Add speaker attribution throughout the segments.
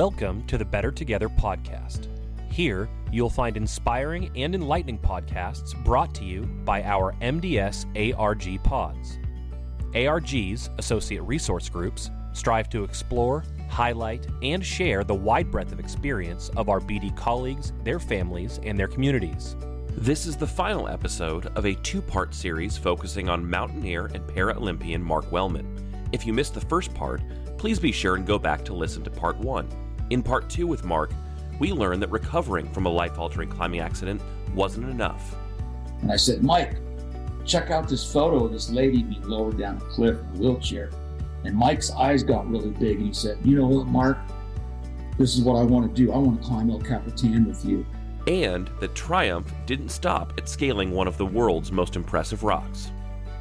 Speaker 1: Welcome to the Better Together podcast. Here, you'll find inspiring and enlightening podcasts brought to you by our MDS ARG pods. ARGs, Associate Resource Groups, strive to explore, highlight, and share the wide breadth of experience of our BD colleagues, their families, and their communities.
Speaker 2: This is the final episode of a two part series focusing on mountaineer and Paralympian Mark Wellman. If you missed the first part, please be sure and go back to listen to part one. In part two with Mark, we learned that recovering from a life altering climbing accident wasn't enough.
Speaker 3: And I said, Mike, check out this photo of this lady being lowered down a cliff in a wheelchair. And Mike's eyes got really big and he said, You know what, Mark? This is what I want to do. I want to climb El Capitan with you.
Speaker 2: And that Triumph didn't stop at scaling one of the world's most impressive rocks.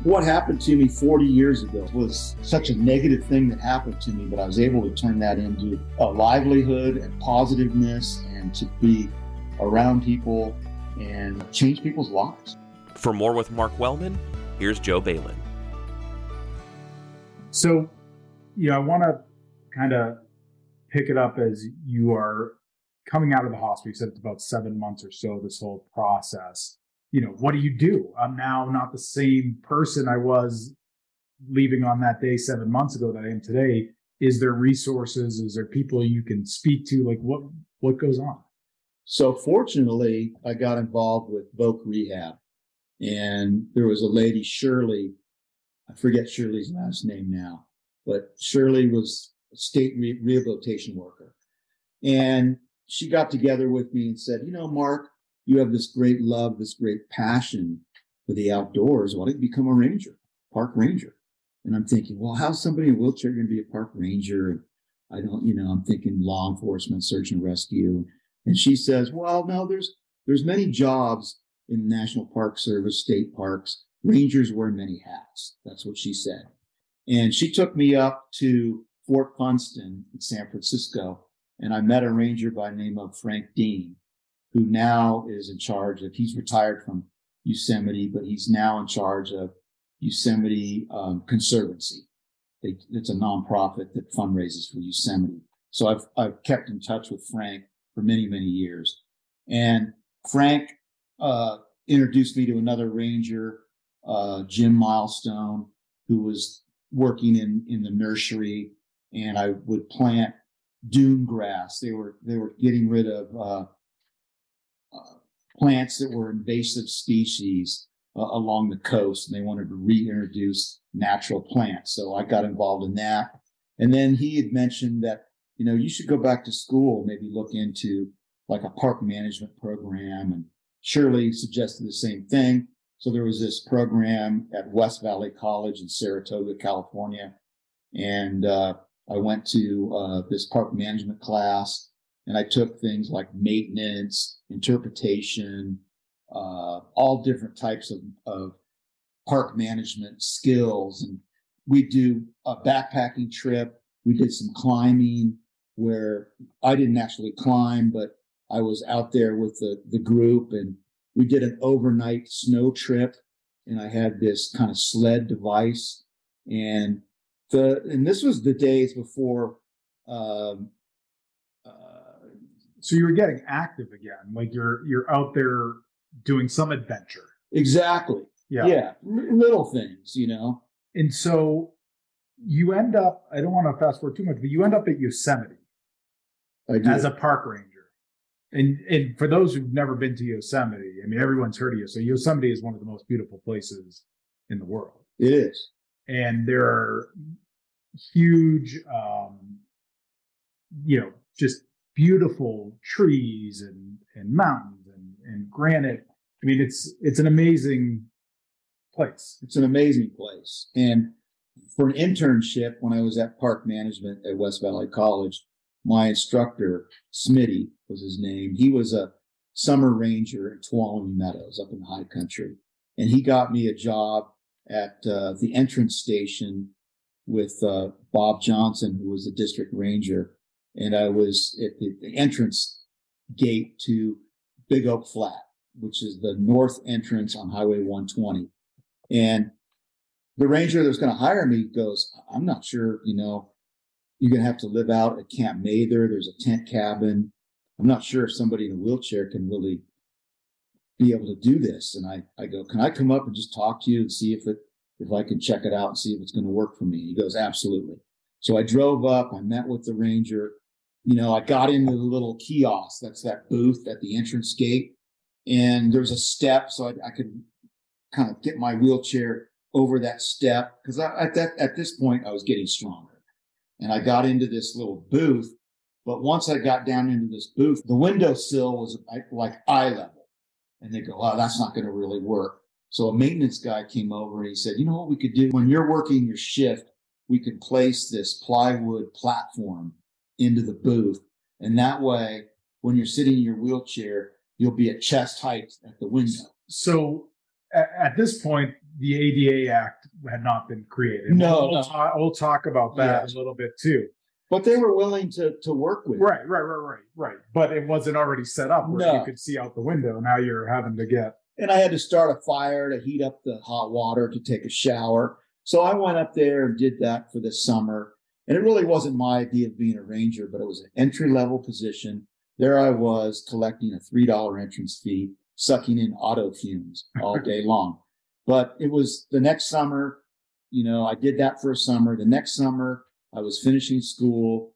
Speaker 3: What happened to me 40 years ago was such a negative thing that happened to me, but I was able to turn that into a livelihood and positiveness and to be around people and change people's lives.
Speaker 2: For more with Mark Wellman, here's Joe Balin.
Speaker 4: So, you know, I want to kind of pick it up as you are coming out of the hospital. You said it's about seven months or so, this whole process. You know, what do you do? I'm now not the same person I was leaving on that day seven months ago that I am today. Is there resources? Is there people you can speak to? Like what what goes on?
Speaker 3: So fortunately, I got involved with Voc Rehab, and there was a lady, Shirley. I forget Shirley's last name now, but Shirley was a state re- rehabilitation worker, and she got together with me and said, "You know, Mark, you have this great love, this great passion for the outdoors. Why don't you become a ranger, park ranger?" And I'm thinking, well, how's somebody in a wheelchair going to be a park ranger? I don't, you know, I'm thinking law enforcement, search and rescue. And she says, well, no, there's there's many jobs in the National Park Service, state parks. Rangers wear many hats. That's what she said. And she took me up to Fort Funston in San Francisco, and I met a ranger by the name of Frank Dean, who now is in charge of. He's retired from Yosemite, but he's now in charge of Yosemite um, Conservancy. They, it's a nonprofit that fundraises for Yosemite. So I've I've kept in touch with Frank for many many years, and Frank uh, introduced me to another ranger, uh, Jim Milestone, who was working in in the nursery, and I would plant dune grass. They were they were getting rid of uh, plants that were invasive species uh, along the coast, and they wanted to reintroduce natural plants. So I got involved in that. And then he had mentioned that you know you should go back to school, maybe look into like a park management program. And Shirley suggested the same thing. So there was this program at West Valley College in Saratoga, California, and uh, I went to uh, this park management class, and I took things like maintenance, interpretation, uh, all different types of, of park management skills. And we do a backpacking trip. We did some climbing where I didn't actually climb, but I was out there with the, the group and we did an overnight snow trip. And I had this kind of sled device. And the, and this was the days before, um,
Speaker 4: so you're getting active again, like you're you're out there doing some adventure.
Speaker 3: Exactly. Yeah. Yeah. little things, you know.
Speaker 4: And so you end up, I don't want to fast forward too much, but you end up at Yosemite as a park ranger. And and for those who've never been to Yosemite, I mean everyone's heard of you. So Yosemite is one of the most beautiful places in the world.
Speaker 3: It is.
Speaker 4: And there are huge um, you know, just beautiful trees and and mountains and, and granite. I mean, it's it's an amazing place.
Speaker 3: It's an amazing place. And for an internship, when I was at park management at West Valley College, my instructor, Smitty was his name. He was a summer ranger in Tuolumne Meadows up in the high country. And he got me a job at uh, the entrance station with uh, Bob Johnson, who was the district ranger. And I was at the, the entrance gate to Big Oak Flat, which is the north entrance on Highway 120. And the ranger that was going to hire me goes, I'm not sure, you know, you're going to have to live out at Camp Mather. There's a tent cabin. I'm not sure if somebody in a wheelchair can really be able to do this. And I, I go, can I come up and just talk to you and see if it, if I can check it out and see if it's going to work for me? He goes, absolutely. So I drove up, I met with the ranger. You know, I got into the little kiosk. That's that booth at the entrance gate. And there's a step so I, I could kind of get my wheelchair over that step because at that at this point I was getting stronger, and I got into this little booth. But once I got down into this booth, the windowsill was like eye level, and they go, "Oh, that's not going to really work." So a maintenance guy came over and he said, "You know what we could do when you're working your shift? We could place this plywood platform into the booth, and that way, when you're sitting in your wheelchair, you'll be at chest height at the window."
Speaker 4: So at this point, the ADA Act had not been created.
Speaker 3: No,
Speaker 4: we'll,
Speaker 3: no.
Speaker 4: Talk, we'll talk about that
Speaker 3: Yeah.
Speaker 4: a little bit too.
Speaker 3: But they were willing to to work with.
Speaker 4: Right, right, right, right, right. But it wasn't already set up where
Speaker 3: No.
Speaker 4: you could see out the window. Now you're having to get.
Speaker 3: and I had to start a fire to heat up the hot water to take a shower. So I went up there and did that for the summer. And it really wasn't my idea of being a ranger, but it was an entry level position. There I was collecting a $3 entrance fee, sucking in auto fumes all day long. But it was the next summer, you know, I did that for a summer. The next summer, I was finishing school.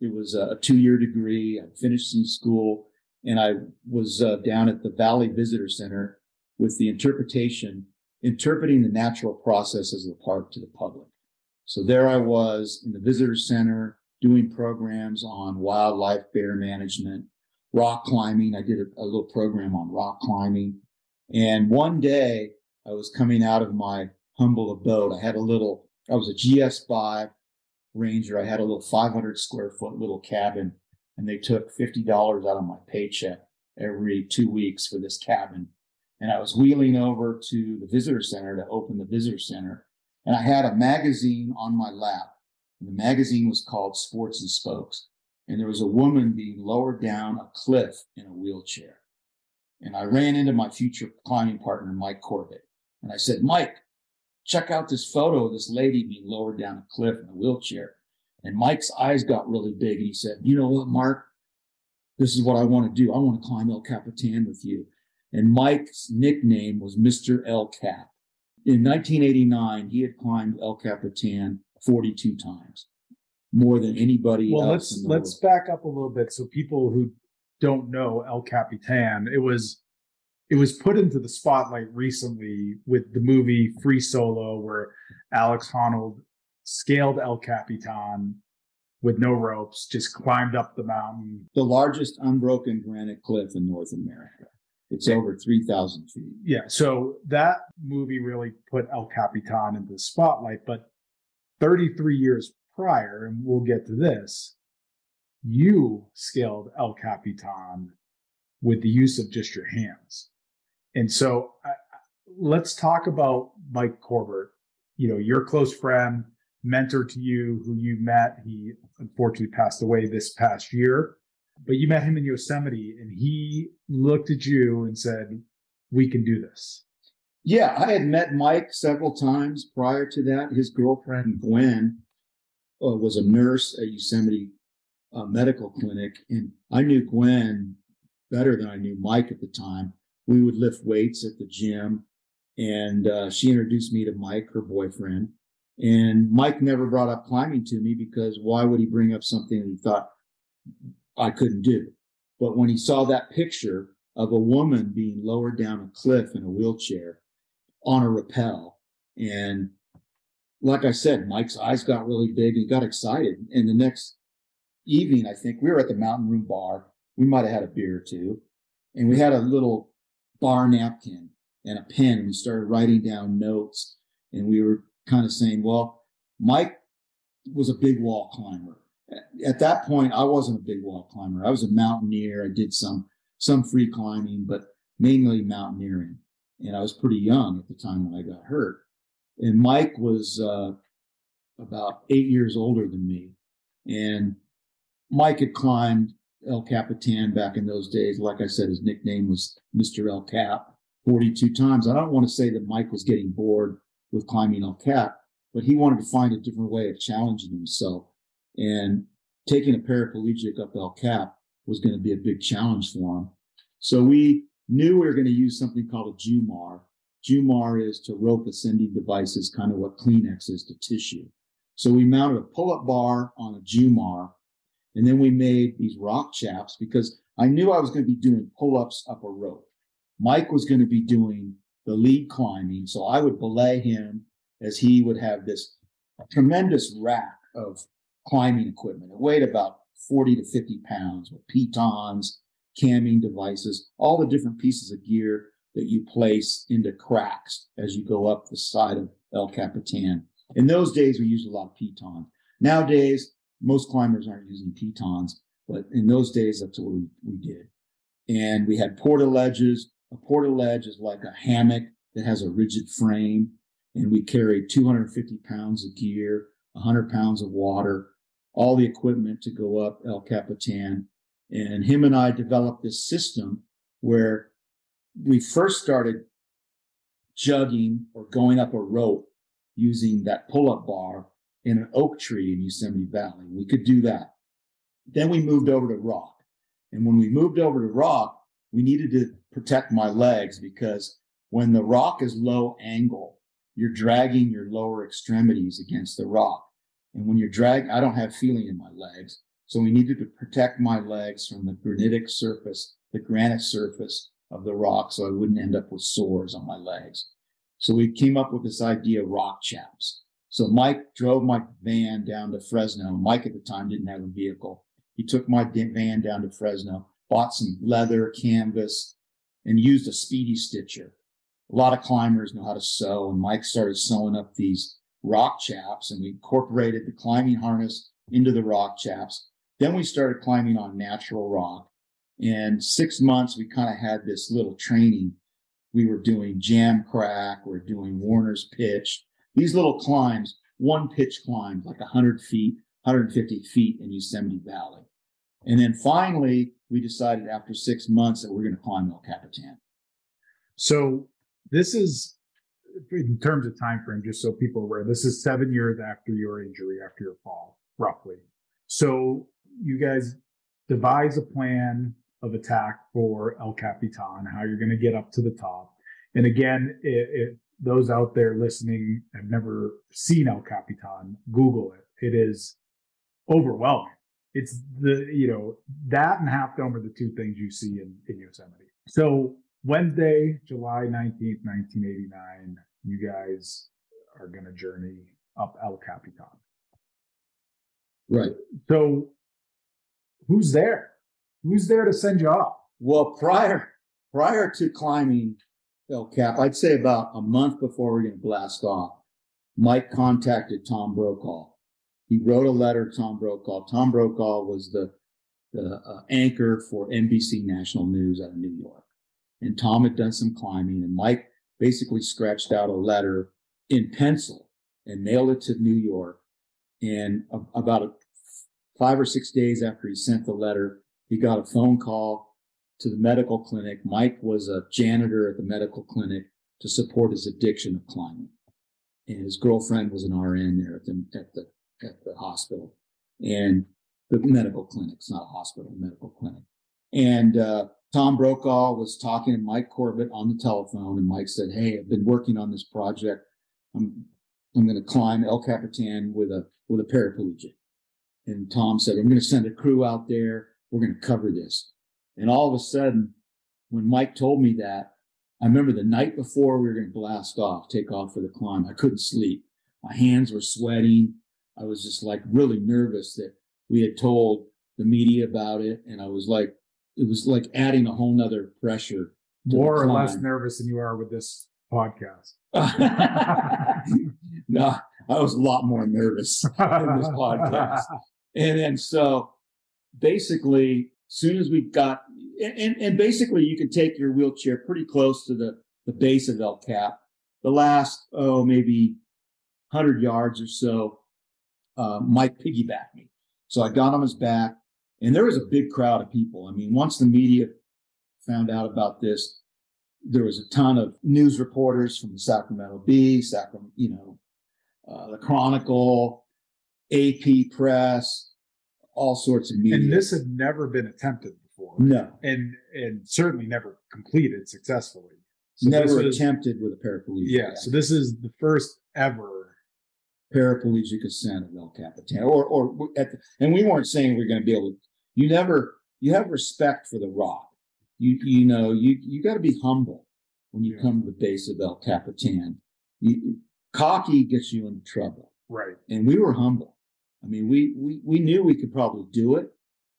Speaker 3: It was a two year degree. I finished in school and I was uh, down at the Valley Visitor Center with the interpretation, interpreting the natural processes of the park to the public. So there I was in the visitor center doing programs on wildlife bear management, rock climbing. I did a, a little program on rock climbing. And one day I was coming out of my humble abode. I had a little, I was a GS5 ranger. I had a little 500 square foot little cabin and they took $50 out of my paycheck every two weeks for this cabin. And I was wheeling over to the visitor center to open the visitor center. And I had a magazine on my lap. And the magazine was called Sports and Spokes. And there was a woman being lowered down a cliff in a wheelchair. And I ran into my future climbing partner, Mike Corbett. And I said, Mike, check out this photo of this lady being lowered down a cliff in a wheelchair. And Mike's eyes got really big. And he said, You know what, Mark? This is what I want to do. I want to climb El Capitan with you. And Mike's nickname was Mr. El Cap. In 1989, he had climbed El Capitan 42 times, more than anybody
Speaker 4: Well,
Speaker 3: else. Well, let's
Speaker 4: let's
Speaker 3: world.
Speaker 4: back up a little bit so people who don't know El Capitan, it was it was put into the spotlight recently with the movie Free Solo, where Alex Honnold scaled El Capitan with no ropes, just climbed up the mountain.
Speaker 3: the largest unbroken granite cliff in North America. It's over 3,000 feet.
Speaker 4: Yeah, so that movie really put El Capitan into the spotlight. But 33 years prior, and we'll get to this, you scaled El Capitan with the use of just your hands. And so let's talk about Mike Corbett, you know, your close friend, mentor to you, who you met. He unfortunately passed away this past year, but you met him in Yosemite and he looked at you and said, We can do this.
Speaker 3: Yeah, I had met Mike several times prior to that. His girlfriend, Gwen, uh, was a nurse at Yosemite uh, Medical Clinic. And I knew Gwen better than I knew Mike at the time. We would lift weights at the gym. And uh, she introduced me to Mike, her boyfriend. And Mike never brought up climbing to me because why would he bring up something that he thought I couldn't do? But when he saw that picture of a woman being lowered down a cliff in a wheelchair on a rappel, and like I said, Mike's eyes got really big and he got excited. And the next evening, I think we were at the Mountain Room Bar. We might have had a beer or two, and we had a little bar napkin and a pen, and we started writing down notes. And we were kind of saying, well, Mike was a big wall climber. At that point, I wasn't a big wall climber. I was a mountaineer. I did some some free climbing, but mainly mountaineering. And I was pretty young at the time when I got hurt. And Mike was uh, about eight years older than me. And Mike had climbed El Capitan back in those days. Like I said, his nickname was Mr. El Cap 42 times. I don't want to say that Mike was getting bored with climbing El Cap, but he wanted to find a different way of challenging himself. And taking a paraplegic up El Cap was going to be a big challenge for him. So we knew we were going to use something called a Jumar. Jumar is to rope ascending devices, kind of what Kleenex is to tissue. So we mounted a pull-up bar on a Jumar, and then we made these rock chaps because I knew I was going to be doing pull-ups up a rope. Mike was going to be doing the lead climbing, so I would belay him as he would have this tremendous rack of climbing equipment. It weighed about 40 to 50 pounds with pitons, camming devices, all the different pieces of gear that you place into cracks as you go up the side of El Capitan. In those days, we used a lot of pitons. Nowadays, most climbers aren't using pitons, but in those days, that's what we, we did. And we had portaledges. A portaledge is like a hammock that has a rigid frame. And we carried 250 pounds of gear, 100 pounds of water, all the equipment to go up El Capitan. And him and I developed this system where we first started jugging or going up a rope using that pull up bar in an oak tree in Yosemite Valley. We could do that. Then we moved over to rock. And when we moved over to rock, we needed to protect my legs because when the rock is low angle, you're dragging your lower extremities against the rock. And when you're dragging, I don't have feeling in my legs. So we needed to protect my legs from the granitic surface, the granite surface of the rock, so I wouldn't end up with sores on my legs. So we came up with this idea of rock chaps. So Mike drove my van down to Fresno. Mike at the time didn't have a vehicle. He took my van down to Fresno, bought some leather, canvas, and used a speedy stitcher. A lot of climbers know how to sew, and Mike started sewing up these rock chaps, and we incorporated the climbing harness into the rock chaps. Then we started climbing on natural rock. And six months, we kind of had this little training. We were doing jam crack, we we're doing Warner's pitch. These little climbs, one pitch climb, like 100 feet, 150 feet in Yosemite Valley. And then finally, we decided after six months that we're going to climb El Capitan.
Speaker 4: So this is in terms of time frame, just so people are aware, this is seven years after your injury, after your fall, roughly. So you guys devise a plan of attack for El Capitan, how you're going to get up to the top. And again, those out there listening have never seen El Capitan, Google it. It is overwhelming. It's the, you know, that and Half Dome are the two things you see in, in Yosemite. So Wednesday, July 19th, 1989, you guys are going to journey up El Capitan.
Speaker 3: Right.
Speaker 4: So who's there? Who's there to send you off?
Speaker 3: Well, prior prior to climbing El Cap, I'd say about a month before we're going to blast off, Mike contacted Tom Brokaw. He wrote a letter to Tom Brokaw. Tom Brokaw was the the uh, anchor for NBC National News out of New York, and Tom had done some climbing, and Mike basically scratched out a letter in pencil and mailed it to New York. And about a, five or six days after he sent the letter, he got a phone call to the medical clinic. Mike was a janitor at the medical clinic to support his addiction of climbing. And his girlfriend was an RN there at the, at the, at the hospital and the medical clinic. It's not a hospital, medical clinic. And, uh, Tom Brokaw was talking to Mike Corbett on the telephone, and Mike said, "Hey, I've been working on this project. I'm I'm going to climb El Capitan with a with a paraplegic." And Tom said, "I'm going to send a crew out there. We're going to cover this." And all of a sudden, when Mike told me that, I remember the night before we were going to blast off, take off for the climb. I couldn't sleep. My hands were sweating. I was just like really nervous that we had told the media about it, and I was like it was like adding a whole nother pressure.
Speaker 4: More or less nervous than you are with this podcast.
Speaker 3: no, I was a lot more nervous in this podcast. And then so basically, as soon as we got and, and basically you can take your wheelchair pretty close to the, the base of El Cap. The last, oh, maybe 100 yards or so, uh, Mike piggybacked me. So I got on his back and there was a big crowd of people. I mean, once the media found out about this, there was a ton of news reporters from the Sacramento Bee, Sacramento, you know, uh, the Chronicle, AP press, all sorts of media.
Speaker 4: And this had never been attempted before.
Speaker 3: no,
Speaker 4: And and certainly never completed successfully. So
Speaker 3: never
Speaker 4: was-
Speaker 3: attempted with a paraplegic.
Speaker 4: Yeah. So this is the first ever.
Speaker 3: paraplegic ascent of El Capitan, or or at the, and we weren't saying we're going to be able to. You never you have respect for the rock. You you know you you got to be humble when you
Speaker 4: Yeah.
Speaker 3: come to the base of El Capitan. You, cocky gets you into trouble,
Speaker 4: Right.
Speaker 3: and we were humble. I mean, we we we knew we could probably do it,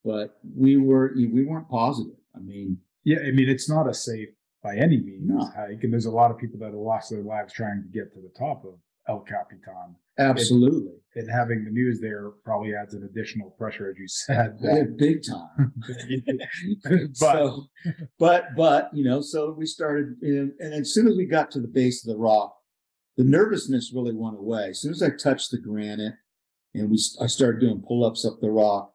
Speaker 3: but we were we weren't positive. I mean,
Speaker 4: Yeah. I mean, it's not a safe by any means
Speaker 3: No.
Speaker 4: hike, and there's a lot of people that have lost their lives trying to get to the top of El Capitan.
Speaker 3: absolutely,
Speaker 4: And having the news there probably adds an additional pressure, as you said.
Speaker 3: Big time.
Speaker 4: but
Speaker 3: so, but but you know, so we started, and, and as soon as we got to the base of the rock, the nervousness really went away. As soon as I touched the granite, and we I started doing pull ups up the rock,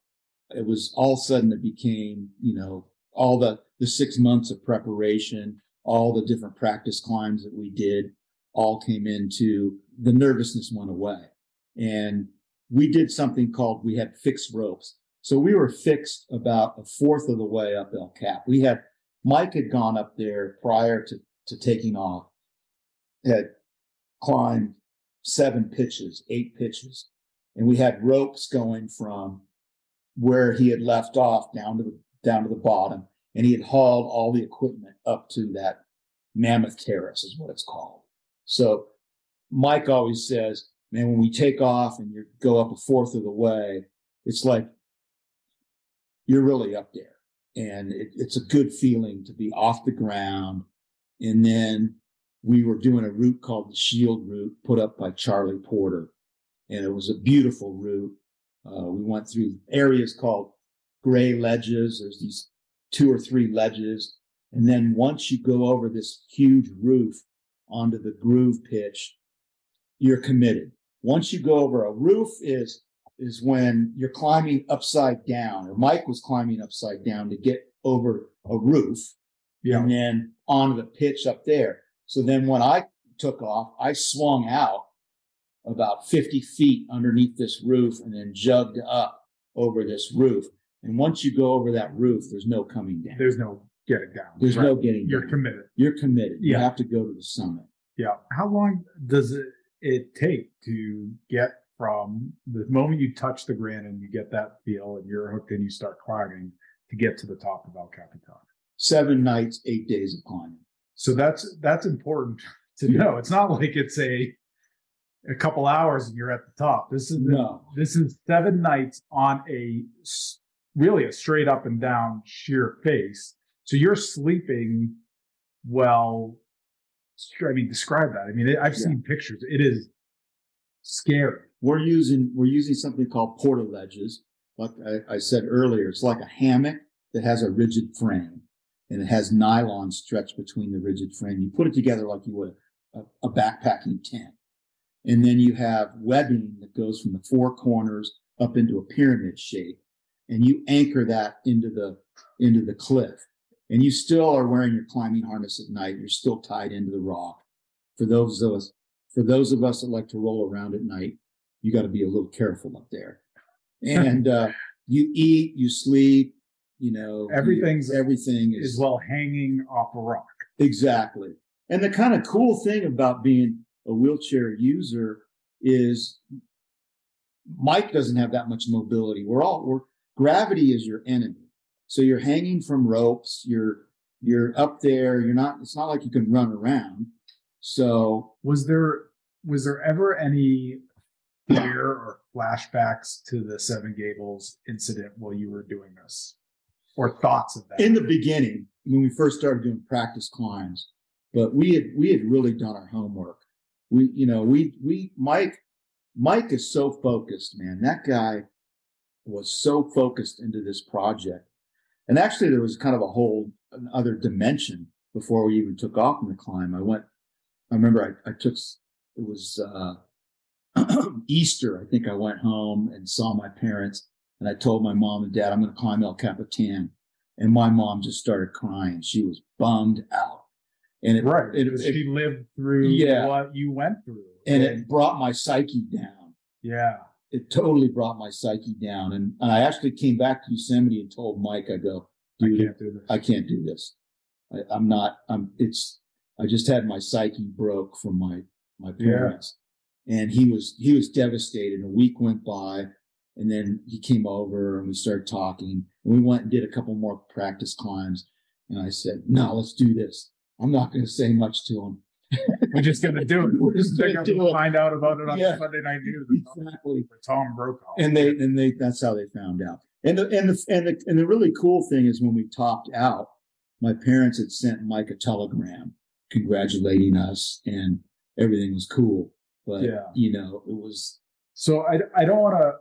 Speaker 3: it was all of a sudden it became you know all the the six months of preparation, all the different practice climbs that we did, all came into the nervousness went away, and we did something called we had fixed ropes. So we were fixed about a fourth of the way up El Cap. We had Mike had gone up there prior to, to taking off, had climbed seven pitches, eight pitches, and we had ropes going from where he had left off down to the down to the bottom, and he had hauled all the equipment up to that mammoth terrace, is what it's called. So Mike always says, man, when we take off and you go up a fourth of the way, it's like you're really up there. And it, it's a good feeling to be off the ground. And then we were doing a route called the Shield Route put up by Charlie Porter. And it was a beautiful route. Uh, we went through areas called gray ledges. There's these two or three ledges. And then once you go over this huge roof onto the groove pitch, you're committed. Once you go over a roof is is when you're climbing upside down, or Mike was climbing upside down to get over a roof
Speaker 4: yeah.
Speaker 3: and then onto the pitch up there. So then when I took off, I swung out about 50 feet underneath this roof and then jugged up over this roof. And once you go over that roof, there's no coming down.
Speaker 4: There's no getting down.
Speaker 3: There's
Speaker 4: Right.
Speaker 3: no getting
Speaker 4: You're
Speaker 3: down.
Speaker 4: committed.
Speaker 3: You're committed. You have to go to the summit.
Speaker 4: Yeah. How long does it, it take to get from the moment you touch the granite and you get that feel and you're hooked and you start climbing to get to the top of El Capitan?
Speaker 3: Seven nights, eight days of climbing.
Speaker 4: So that's that's important to know. It's not like it's a a couple hours and you're at the top. This is
Speaker 3: No.
Speaker 4: this is seven nights on a really a straight up and down sheer face. So you're sleeping well. I mean, describe that. I mean, I've seen pictures. It is scary.
Speaker 3: we're using we're using something called porta ledges. Like I, I said earlier, it's like a hammock that has a rigid frame, and it has nylon stretched between the rigid frame. You put it together like you would a, a backpacking tent, and then you have webbing that goes from the four corners up into a pyramid shape, and you anchor that into the into the cliff. And you still are wearing your climbing harness at night. You're still tied into the rock. For those of us, for those of us that like to roll around at night, you got to be a little careful up there. And uh, you eat, you sleep, you know, you-
Speaker 4: Everything's-
Speaker 3: everything is
Speaker 4: Is well hanging off a rock.
Speaker 3: exactly. And the kind of cool thing about being a wheelchair user is Mike doesn't have that much mobility. We're all we're gravity is your enemy. So you're hanging from ropes, you're you're up there, you're not it's not like you can run around. So
Speaker 4: Was there was there ever any fear or flashbacks to the Seven Gables incident while you were doing this, or thoughts of that?
Speaker 3: in the beginning, when we first started doing practice climbs, but we had we had really done our homework. We, you know, we we Mike Mike is so focused, man. That guy was so focused into this project. And actually there was kind of a whole other dimension before we even took off on the climb. I went I remember I, I took it was uh Easter, I think I went home and saw my parents and I told my mom and dad I'm gonna climb El Capitan. And my mom just started crying. She was bummed out. And it,
Speaker 4: right,
Speaker 3: it, it-
Speaker 4: she lived through
Speaker 3: Yeah.
Speaker 4: what you went through,
Speaker 3: and it brought my psyche down.
Speaker 4: yeah,
Speaker 3: it totally brought my psyche down. And, and I actually came back to Yosemite and told Mike, I go,
Speaker 4: I can't do this.
Speaker 3: I can't do this. I, I'm not, I'm, it's, I just had my psyche broke from my, my
Speaker 4: Yeah.
Speaker 3: parents. And he was, he was devastated. A week went by and then he came over and we started talking and we went and did a couple more practice climbs. And I said, no, let's do this. I'm not going to say much to him.
Speaker 4: We're just gonna do it.
Speaker 3: We're just gonna
Speaker 4: gonna
Speaker 3: do it.
Speaker 4: find out about it on
Speaker 3: Yeah.
Speaker 4: Sunday night news.
Speaker 3: Exactly.
Speaker 4: with Tom Brokaw.
Speaker 3: and they and they that's how they found out and the and the and the, and the really cool thing is when we topped out my parents had sent mike a telegram congratulating us and everything was cool but
Speaker 4: Yeah.
Speaker 3: you know it was
Speaker 4: So I, I don't want to,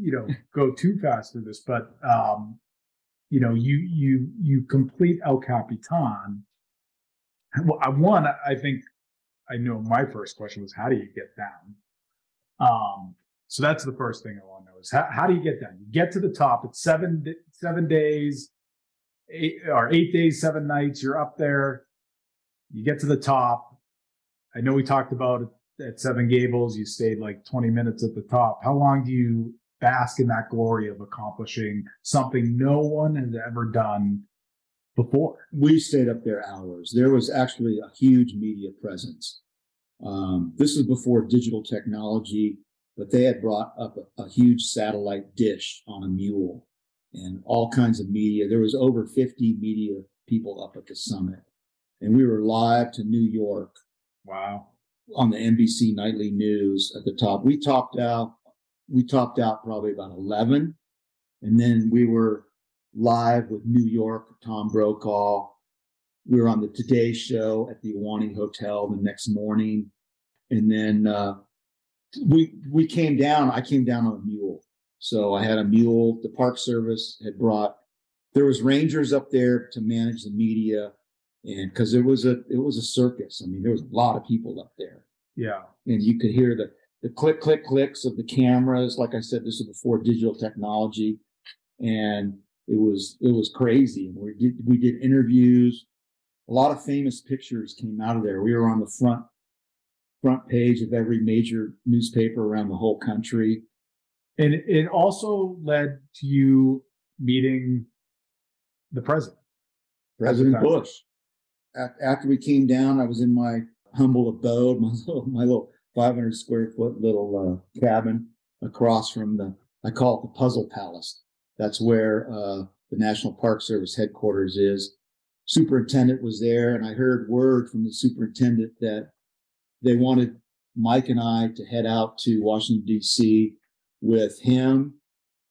Speaker 4: you know, go too fast through this, but um, you know, you you you complete El Capitan. Well, I one, I think I know my first question was how do you get down? Um, so that's the first thing I want to know is how, how do you get down? You get to the top. It's seven seven days, eight or eight days, seven nights. You're up there. You get to the top. I know we talked about it at Seven Gables, you stayed like 20 minutes at the top. How long do you bask in that glory of accomplishing something no one has ever done before?
Speaker 3: we stayed up there hours there was actually a huge media presence um, this was before digital technology but they had brought up a, a huge satellite dish on a mule and all kinds of media there was over 50 media people up at the summit and we were live to new york
Speaker 4: Wow.
Speaker 3: on the NBC nightly news at the top. We topped out, we topped out probably about 11. And then we were live with New York, Tom Brokaw. We were on the Today Show at the Ahwahnee Hotel the next morning. And then, uh, we, we came down, I came down on a mule. So I had a mule, the Park Service had brought, there was rangers up there to manage the media. And cause it was a, it was a circus. I mean, there was a lot of people up there
Speaker 4: Yeah.
Speaker 3: and you could hear the the click click clicks of the cameras like i said this was before digital technology and it was it was crazy. And we did we did interviews. A lot of famous pictures came out of there. We were on the front front page of every major newspaper around the whole country.
Speaker 4: And it also led to you meeting the president.
Speaker 3: president bush. After we came down i was in my humble abode my little my little 500 square foot little uh, cabin across from the i call it the puzzle palace that's where uh, the national park service headquarters is. Superintendent was there and i heard word from the superintendent that they wanted mike and i to head out to washington d.c with him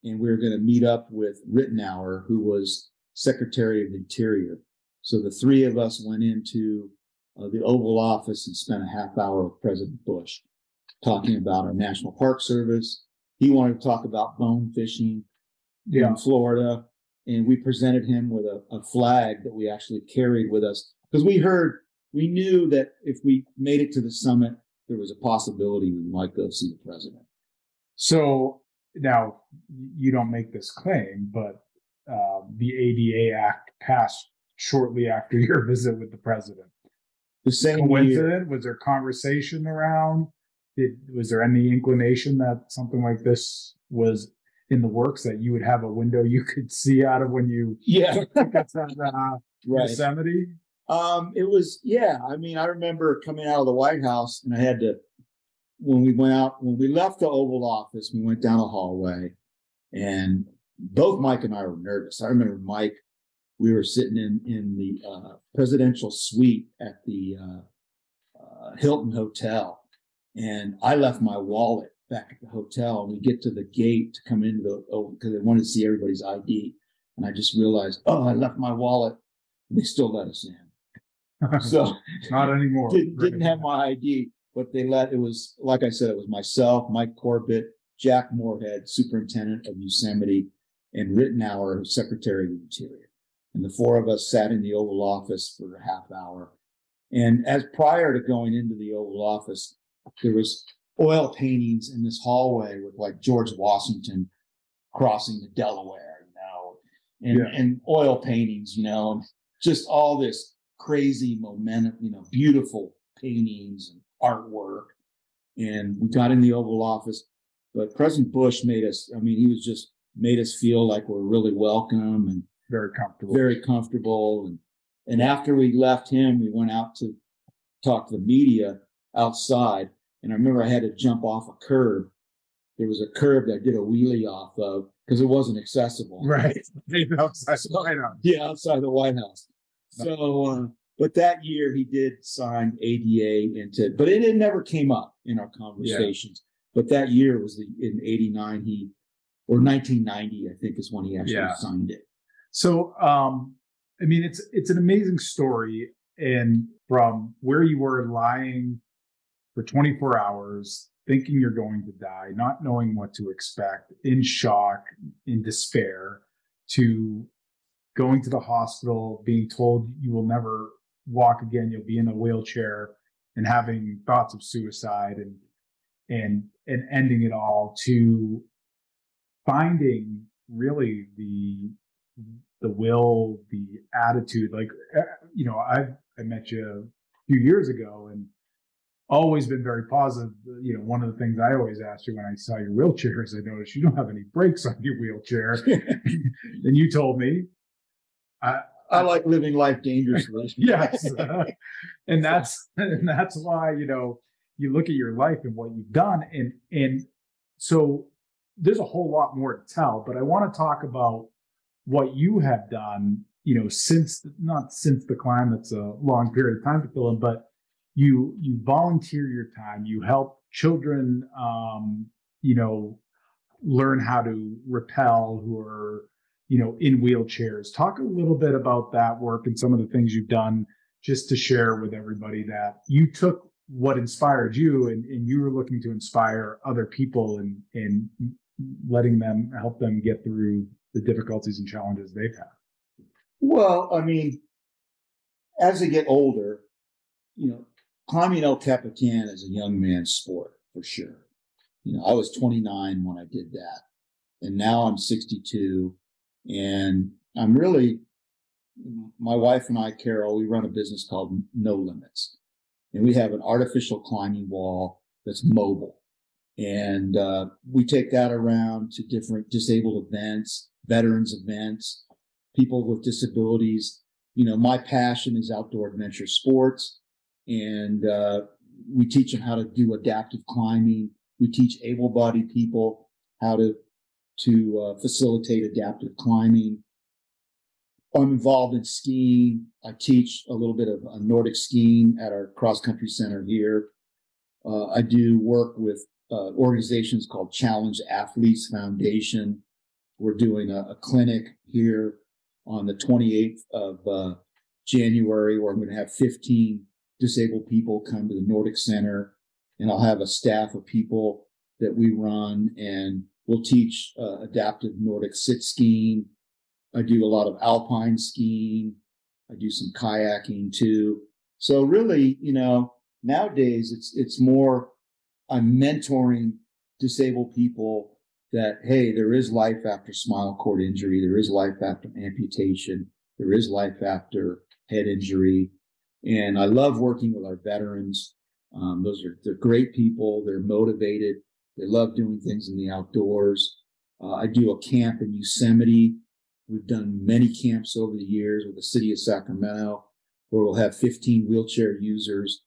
Speaker 3: and we were going to meet up with Ridenour who was secretary of interior. So the three of us went into uh, the Oval Office and spent a half hour with President Bush talking about our National Park Service. He wanted to talk about bone fishing
Speaker 4: Yeah.
Speaker 3: in Florida, and we presented him with a, a flag that we actually carried with us because we heard, we knew that if we made it to the summit, there was a possibility we might go see the president.
Speaker 4: So now you don't make this claim, but uh, the ADA Act passed shortly after your visit with the president.
Speaker 3: The same year,
Speaker 4: Was there conversation around? Did, was there any inclination that something like this was in the works that you would have a window you could see out of when you
Speaker 3: yeah,
Speaker 4: got to uh,
Speaker 3: right.
Speaker 4: Yosemite?
Speaker 3: Um, it was, yeah. I mean, I remember coming out of the White House and I had to, when we went out, when we left the Oval Office, we went down a hallway and both Mike and I were nervous. I remember Mike, we were sitting in, in the, uh, presidential suite at the, uh, uh, Hilton Hotel and I left my wallet back at the hotel and we get to the gate to come into the, oh, cause they wanted to see everybody's ID. And I just realized, oh, I left my wallet. And they still let us in. So
Speaker 4: Not anymore.
Speaker 3: didn't, didn't have my ID, but they let, it was, like I said, it was myself, Mike Corbett, Jack Morehead, Superintendent of Yosemite, and Ridenour, Secretary of the Interior. And the four of us sat in the Oval Office for a half hour. And as prior to going into the Oval Office, there was oil paintings in this hallway with like George Washington crossing the Delaware, you know, and,
Speaker 4: Yeah.
Speaker 3: and oil paintings, you know, and just all this crazy momentum, you know, beautiful paintings and artwork. And we got in the Oval Office. But President Bush made us, I mean, he was just made us feel like we're really welcome and
Speaker 4: very comfortable.
Speaker 3: very comfortable. And, and after we left him, we went out to talk to the media outside. And I remember I had to jump off a curb. There was a curb that I did a wheelie off of because it wasn't accessible.
Speaker 4: Right. outside the White House.
Speaker 3: Yeah, outside the White House. So, uh, but that year he did sign ADA into, but it, it never came up in our conversations. But that year was the in '89 he, or 1990 I think is when he actually
Speaker 4: Yeah.
Speaker 3: signed it.
Speaker 4: So, um, I mean, it's it's an amazing story, and from where you were lying for 24 hours, thinking you're going to die, not knowing what to expect, in shock, in despair, to going to the hospital, being told you will never walk again, you'll be in a wheelchair, and having thoughts of suicide, and and and ending it all to finding really the the will, the attitude. Like, uh, you know, I I met you a few years ago and always been very positive. You know, one of the things I always asked you when I saw your wheelchair is I noticed you don't have any brakes on your wheelchair. and you told me, I,
Speaker 3: I like living life dangerously.
Speaker 4: yes. and that's and that's why, you know, you look at your life and what you've done and and so there's a whole lot more to tell, but I want to talk about what you have done, you know, since not since the climb, that's a long period of time to fill in, but you you volunteer your time, you help children um, you know, learn how to rappel who are, you know, in wheelchairs. Talk a little bit about that work and some of the things you've done just to share with everybody that you took what inspired you and, and you were looking to inspire other people and and letting them help them get through the difficulties and challenges they've had.
Speaker 3: Well, I mean, as they get older, you know, climbing El Capitan is a young man's sport for sure. You know, I was 29 when I did that, and now I'm 62, and I'm really, my wife and I, Carol, we run a business called No Limits, and we have an artificial climbing wall that's mobile. And uh, we take that around to different disabled events, veterans events, people with disabilities. You know, my passion is outdoor adventure sports, and uh, we teach them how to do adaptive climbing. We teach able-bodied people how to to uh, facilitate adaptive climbing. I'm involved in skiing. I teach a little bit of uh, Nordic skiing at our cross country center here. Uh, I do work with uh, organizations called Challenge Athletes Foundation. We're doing a, a clinic here on the 28th of uh, January where I'm going to have 15 disabled people come to the Nordic Center, and I'll have a staff of people that we run, and we'll teach uh, adaptive Nordic sit skiing. I do a lot of alpine skiing. I do some kayaking too. So really, you know, nowadays it's it's more I'm mentoring disabled people that hey, there is life after spinal cord injury, there is life after amputation, there is life after head injury, and I love working with our veterans. Um, those are they're great people. They're motivated. They love doing things in the outdoors. Uh, I do a camp in Yosemite. We've done many camps over the years with the city of Sacramento, where we'll have 15 wheelchair users.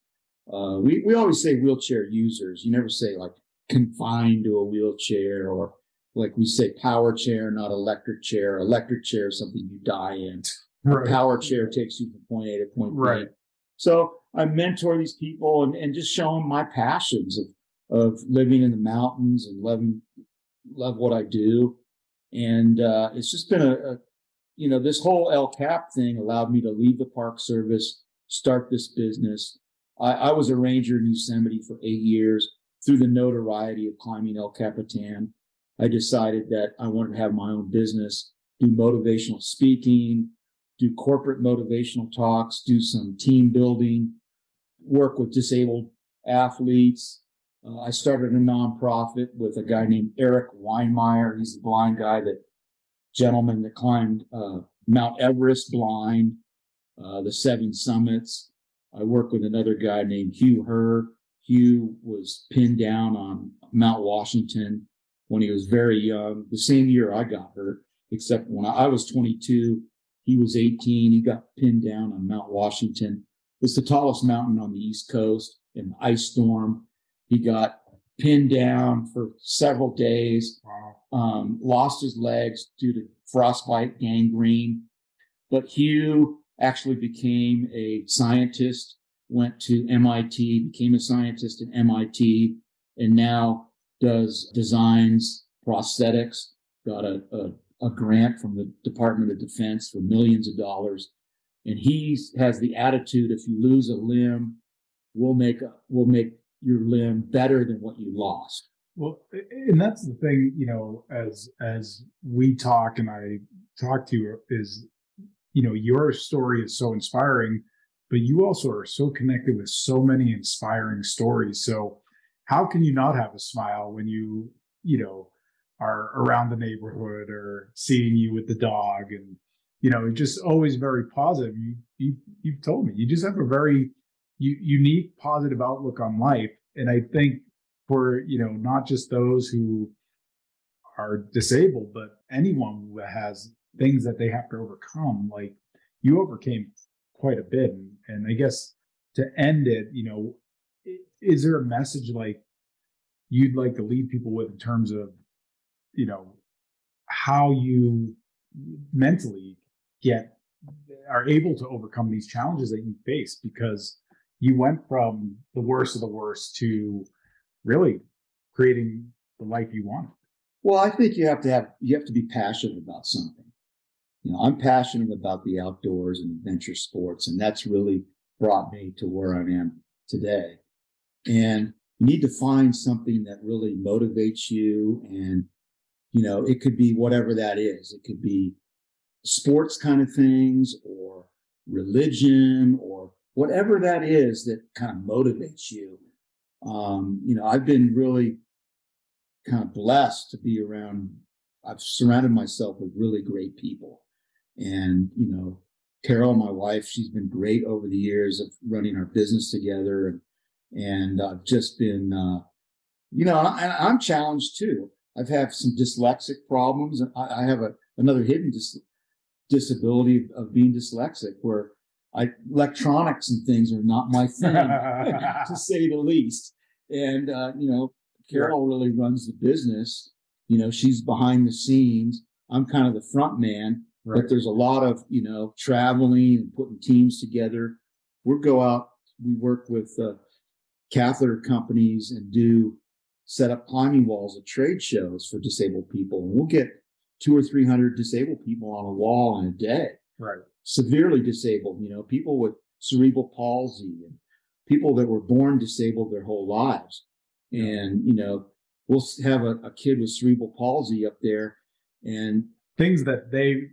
Speaker 3: Uh, we we always say wheelchair users. You never say like confined to a wheelchair or like we say power chair, not electric chair. Electric chair is something you die in.
Speaker 4: Right.
Speaker 3: Power chair takes you from point A to point B.
Speaker 4: Right.
Speaker 3: So I mentor these people and, and just show them my passions of of living in the mountains and loving love what I do. And uh, it's just been a, a you know this whole El Cap thing allowed me to leave the Park Service, start this business. I, I was a ranger in Yosemite for eight years. Through the notoriety of climbing El Capitan, I decided that I wanted to have my own business, do motivational speaking, do corporate motivational talks, do some team building, work with disabled athletes. Uh, I started a nonprofit with a guy named Erik Weihenmayer. He's the blind guy that gentleman that climbed uh, Mount Everest blind, uh, the seven summits. I work with another guy named Hugh Herr. Hugh was pinned down on Mount Washington when he was very young. The same year I got hurt, except when I, I was 22, he was 18. He got pinned down on Mount Washington. It's the tallest mountain on the East Coast in an ice storm. He got pinned down for several days, um, lost his legs due to frostbite, gangrene. But Hugh actually became a scientist, went to MIT, became a scientist at MIT, and now does designs, prosthetics, got a, a, a grant from the Department of Defense for millions of dollars. And he has the attitude if you lose a limb, we'll make a, we'll make your limb better than what you lost.
Speaker 4: Well, and that's the thing, you know, as as we talk and I talk to you is, you know, your story is so inspiring, but you also are so connected with so many inspiring stories. So how can you not have a smile when you, you know, are around the neighborhood or seeing you with the dog and you know, just always very positive. You you you've told me you just have a very u- unique positive outlook on life. And I think for you know not just those who are disabled but anyone who has things that they have to overcome like you overcame quite a bit and, and i guess to end it you know is there a message like you'd like to lead people with in terms of you know how you mentally get are able to overcome these challenges that you face because you went from the worst of the worst to really creating the life you want.
Speaker 3: Well, I think you have to have you have to be passionate about something. You know, I'm passionate about the outdoors and adventure sports, and that's really brought me to where I am today. And you need to find something that really motivates you, and you know, it could be whatever that is. It could be sports kind of things, or religion, or whatever that is that kind of motivates you. Um, you know, I've been really kind of blessed to be around. I've surrounded myself with really great people. And, you know, Carol, my wife, she's been great over the years of running our business together. And, and I've just been, uh, you know, I, I'm challenged too. I've had some dyslexic problems. and I, I have a, another hidden dis- disability of, of being dyslexic where I, electronics and things are not my thing, to say the least. And, uh, you know, Carol really runs the business. You know, she's behind the scenes. I'm kind of the front man,
Speaker 4: Right.
Speaker 3: but there's a lot of, you know, traveling and putting teams together. We'll go out, we work with uh, catheter companies and do set up climbing walls at trade shows for disabled people. And we'll get two or 300 disabled people on a wall in a day
Speaker 4: Right.
Speaker 3: severely disabled, you know, people with cerebral palsy and people that were born disabled their whole lives. And, you know, we'll have a, a kid with cerebral palsy up there and
Speaker 4: Things that they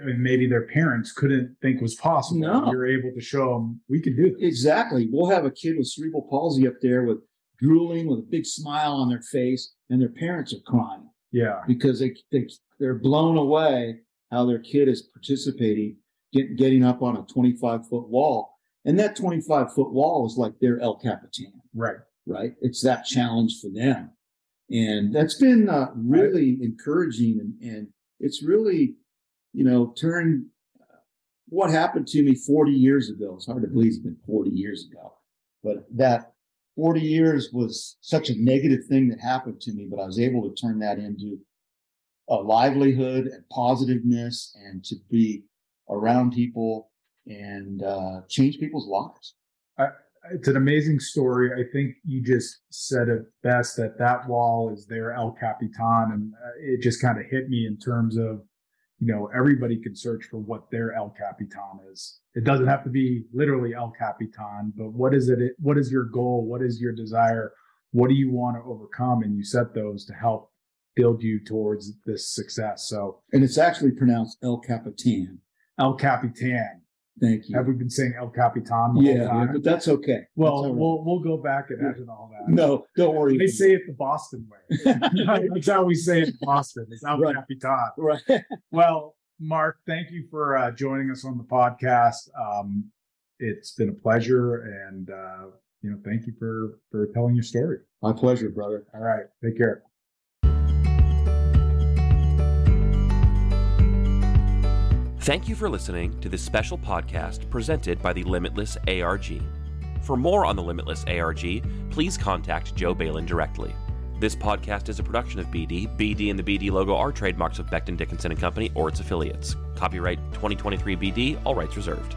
Speaker 4: I mean, maybe their parents couldn't think was possible.
Speaker 3: No.
Speaker 4: You're able to show them we can do this.
Speaker 3: exactly, we'll have a kid with cerebral palsy up there with drooling with a big smile on their face and their parents are crying
Speaker 4: Yeah.
Speaker 3: because they, they, they're blown away how their kid is participating, get, getting up on a 25 foot wall. And that 25 foot wall is like their El Capitan.
Speaker 4: Right.
Speaker 3: right? It's that challenge for them. And that's been uh, really encouraging. And, and it's really, you know, turned what happened to me 40 years ago. It's hard to believe it's been 40 years ago, but that 40 years was such a negative thing that happened to me, but I was able to turn that into a livelihood and positiveness and to be around people and uh, change people's lives.
Speaker 4: It's an amazing story. I think you just said it best that that wall is their El Capitan. And uh, it just kind of hit me in terms of, you know, everybody can search for what their El Capitan is. It doesn't have to be literally El Capitan, but what is it? What is your goal? What is your desire? What do you want to overcome? And you set those to help build you towards this success. So
Speaker 3: And it's actually pronounced El Capitan.
Speaker 4: El Capitan.
Speaker 3: Thank you.
Speaker 4: Have we been saying El Capitan
Speaker 3: Yeah, but that's okay.
Speaker 4: well,
Speaker 3: That's right.
Speaker 4: we'll we'll go back and add edit all that.
Speaker 3: no, don't worry.
Speaker 4: They say it the Boston way. That's how we say it in Boston. It's El
Speaker 3: Right.
Speaker 4: Capitan.
Speaker 3: right.
Speaker 4: Well, Mark, thank you for uh, joining us on the podcast. Um, it's been a pleasure, and uh, you know, thank you for for telling your story.
Speaker 3: My pleasure, brother.
Speaker 4: All right, take care.
Speaker 2: Thank you for listening to this special podcast presented by the Limitless ARG. For more on the Limitless ARG, please contact Joe Balin directly. This podcast is a production of BD. BD and the BD logo are trademarks of Becton Dickinson and Company or its affiliates. Copyright 2023 BD, all rights reserved.